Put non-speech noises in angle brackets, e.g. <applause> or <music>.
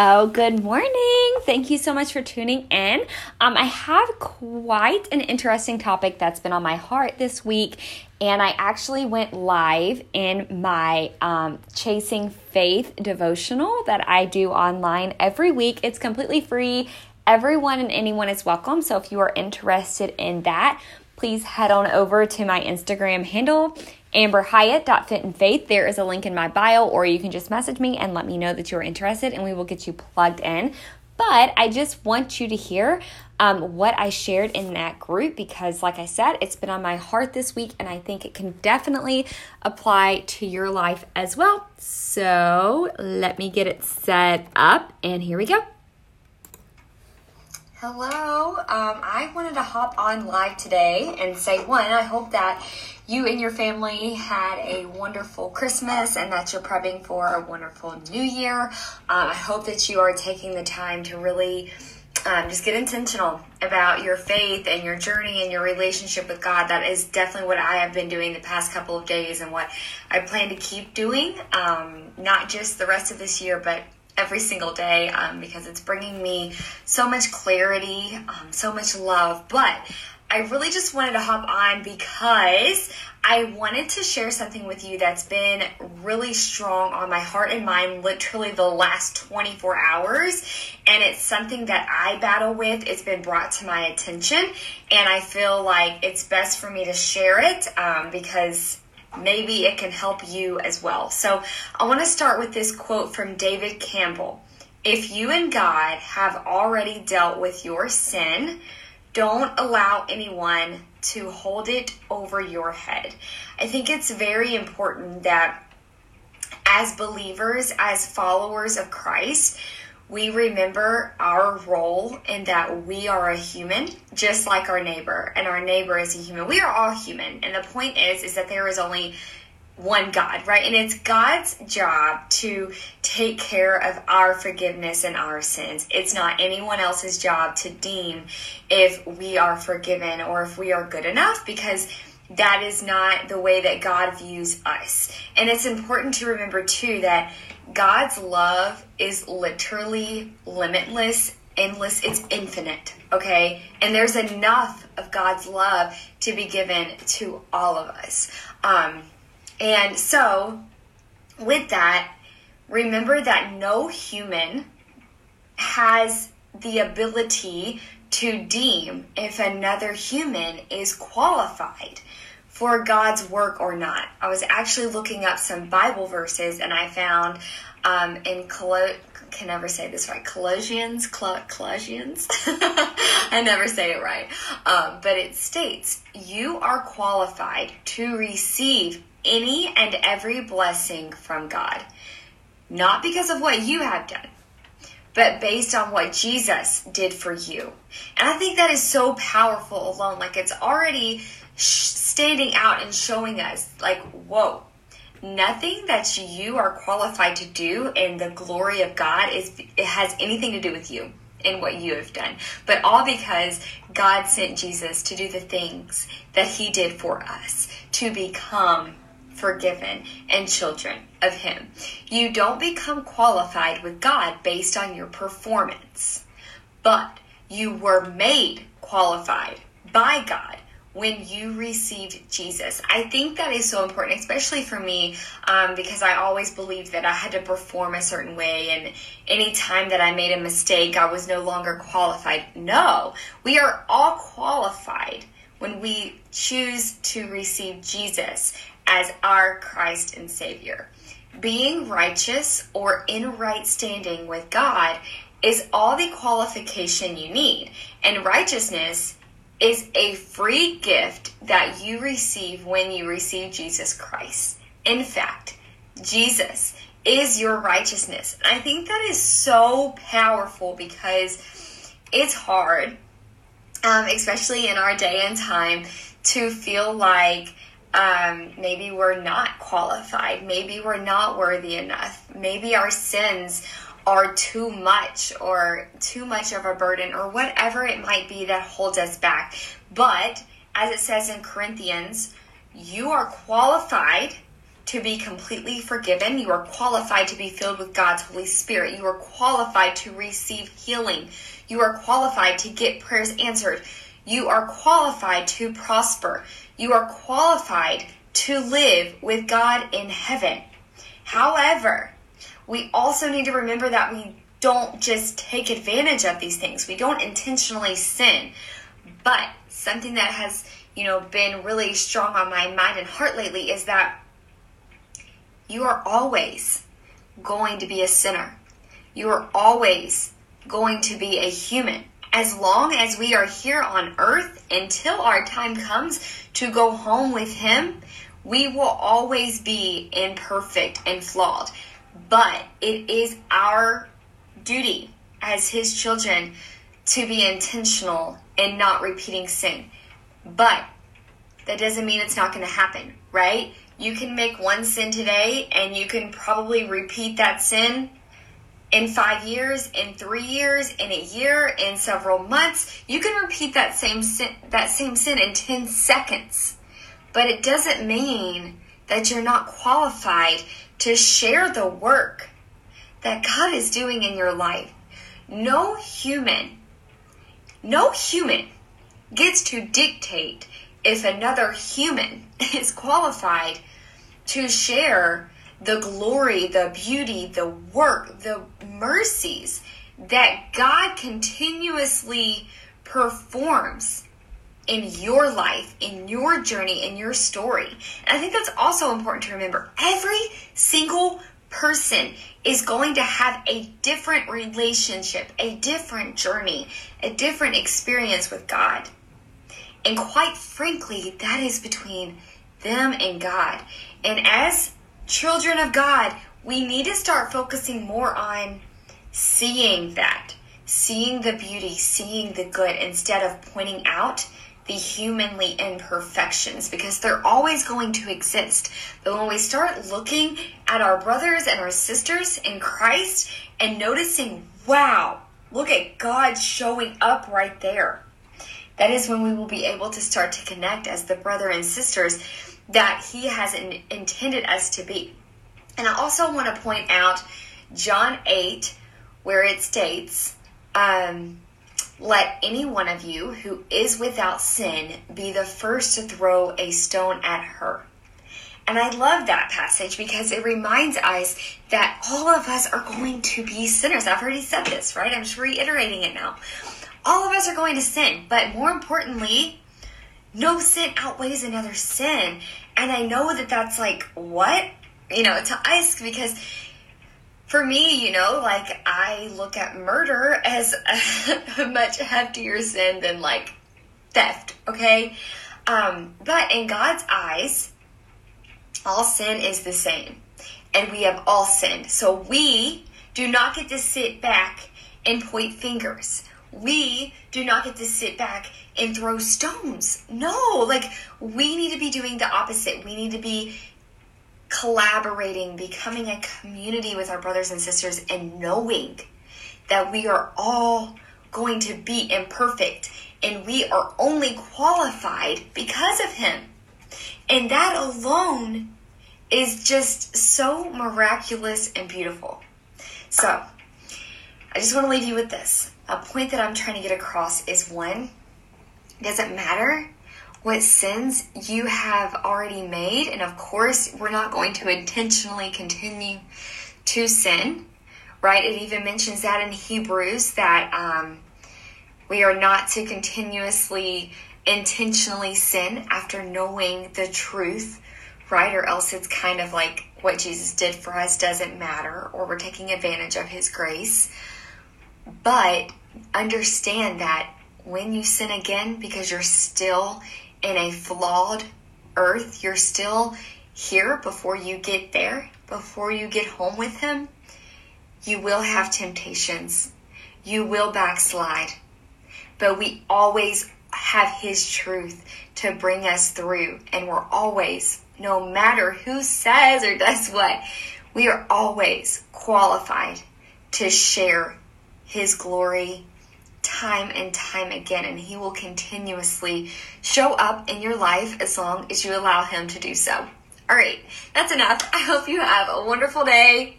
Oh, good morning. Thank you so much for tuning in. Um, I have quite an interesting topic that's been on my heart this week, and I actually went live in my um, Chasing Faith devotional that I do online every week. It's completely free. Everyone and anyone is welcome. So if you are interested in that, please head on over to my Instagram handle amberhyatt.fit There is a link in my bio, or you can just message me and let me know that you're interested, and we will get you plugged in. But I just want you to hear um, what I shared in that group because, like I said, it's been on my heart this week, and I think it can definitely apply to your life as well. So let me get it set up, and here we go. Hello. Um, I wanted to hop on live today and say one, I hope that you and your family had a wonderful Christmas and that you're prepping for a wonderful new year. Um, I hope that you are taking the time to really um, just get intentional about your faith and your journey and your relationship with God. That is definitely what I have been doing the past couple of days and what I plan to keep doing, um, not just the rest of this year, but every single day um, because it's bringing me so much clarity, um, so much love. But I really just wanted to hop on because I wanted to share something with you that's been really strong on my heart and mind literally the last 24 hours. And it's something that I battle with. It's been brought to my attention. And I feel like it's best for me to share it um, because maybe it can help you as well. So I want to start with this quote from David Campbell. If you and God have already dealt with your sin, don't allow anyone to hold it over your head. I think it's very important that as believers, as followers of Christ, we remember our role in that we are a human just like our neighbor and our neighbor is a human we are all human and the point is is that there is only one God, right? And it's God's job to take care of our forgiveness and our sins. It's not anyone else's job to deem if we are forgiven or if we are good enough because that is not the way that God views us. And it's important to remember too that God's love is literally limitless, endless, it's infinite, okay? And there's enough of God's love to be given to all of us. Um, and so, with that, remember that no human has the ability to deem if another human is qualified for God's work or not. I was actually looking up some Bible verses and I found um, in Colo- can never say this right. Colossians, Colossians. <laughs> I never say it right. Um, but it states, you are qualified to receive any and every blessing from God. Not because of what you have done, but based on what Jesus did for you. And I think that is so powerful alone. Like it's already standing out and showing us, like, whoa, nothing that you are qualified to do in the glory of God is it has anything to do with you and what you have done. But all because God sent Jesus to do the things that he did for us to become forgiven and children of him. You don't become qualified with God based on your performance, but you were made qualified by God when you received Jesus. I think that is so important, especially for me, um, because I always believed that I had to perform a certain way, and any time that I made a mistake, I was no longer qualified. No, we are all qualified when we choose to receive Jesus as our Christ and Savior. Being righteous or in right standing with God is all the qualification you need. And righteousness is a free gift that you receive when you receive Jesus Christ. In fact, Jesus is your righteousness. And I think that is so powerful because it's hard, um, especially in our day and time, to feel like um, maybe we're not qualified, maybe we're not worthy enough, maybe our sins are too much or too much of a burden or whatever it might be that holds us back. But as it says in Corinthians, you are qualified to be completely forgiven. You are qualified to be filled with God's Holy Spirit. You are qualified to receive healing. You are qualified to get prayers answered. You are qualified to prosper. You are qualified to live with God in heaven. However, we also need to remember that we don't just take advantage of these things. We don't intentionally sin. But something that has, you know, been really strong on my mind and heart lately is that you are always going to be a sinner. You are always going to be a human. As long as we are here on earth until our time comes to go home with Him, we will always be imperfect and flawed. But it is our duty as His children to be intentional and not repeating sin. But that doesn't mean it's not going to happen, right? You can make one sin today and you can probably repeat that sin in five years, in three years, in a year, in several months. You can repeat that same sin, that same sin in 10 seconds. But it doesn't mean that you're not qualified to share the work that God is doing in your life. No human, no human gets to dictate if another human <laughs> is qualified to share the glory, the beauty, the work, the mercies that God continuously performs in your life, in your journey, in your story. And I think that's also important to remember. Every single person is going to have a different relationship, a different journey, a different experience with God. And quite frankly, that is between them and God. And as children of God, we need to start focusing more on seeing that, seeing the beauty, seeing the good, instead of pointing out the humanly imperfections because they're always going to exist. But when we start looking at our brothers and our sisters in Christ and noticing, wow, look at God showing up right there. That is when we will be able to start to connect as the brother and sisters that He has in, intended us to be. And I also want to point out John 8, where it states, um, let any one of you who is without sin be the first to throw a stone at her. And I love that passage because it reminds us that all of us are going to be sinners. I've already said this, right? I'm just reiterating it now. All of us are going to sin, but more importantly, no sin outweighs another sin. And I know that that's like, what? You know, to ask because for me, you know, like I look at murder as a, <laughs> much heftier sin than like theft, okay? Um, but in God's eyes, all sin is the same. And we have all sinned. So we do not get to sit back and point fingers. We do not get to sit back and throw stones. No, like we need to be doing the opposite. We need to be collaborating, becoming a community with our brothers and sisters, and knowing that we are all going to be imperfect and we are only qualified because of Him. And that alone is just so miraculous and beautiful. So, I just want to leave you with this. A point that I'm trying to get across is one, it doesn't matter what sins you have already made. And of course, we're not going to intentionally continue to sin, right? It even mentions that in Hebrews that um, we are not to continuously, intentionally sin after knowing the truth, right? Or else it's kind of like what Jesus did for us doesn't matter, or we're taking advantage of his grace. But understand that when you sin again, because you're still in a flawed earth, you're still here before you get there, before you get home with Him, you will have temptations. You will backslide. But we always have His truth to bring us through. And we're always, no matter who says or does what, we are always qualified to share His glory time and time again, and He will continuously show up in your life as long as you allow Him to do so. All right, that's enough. I hope you have a wonderful day.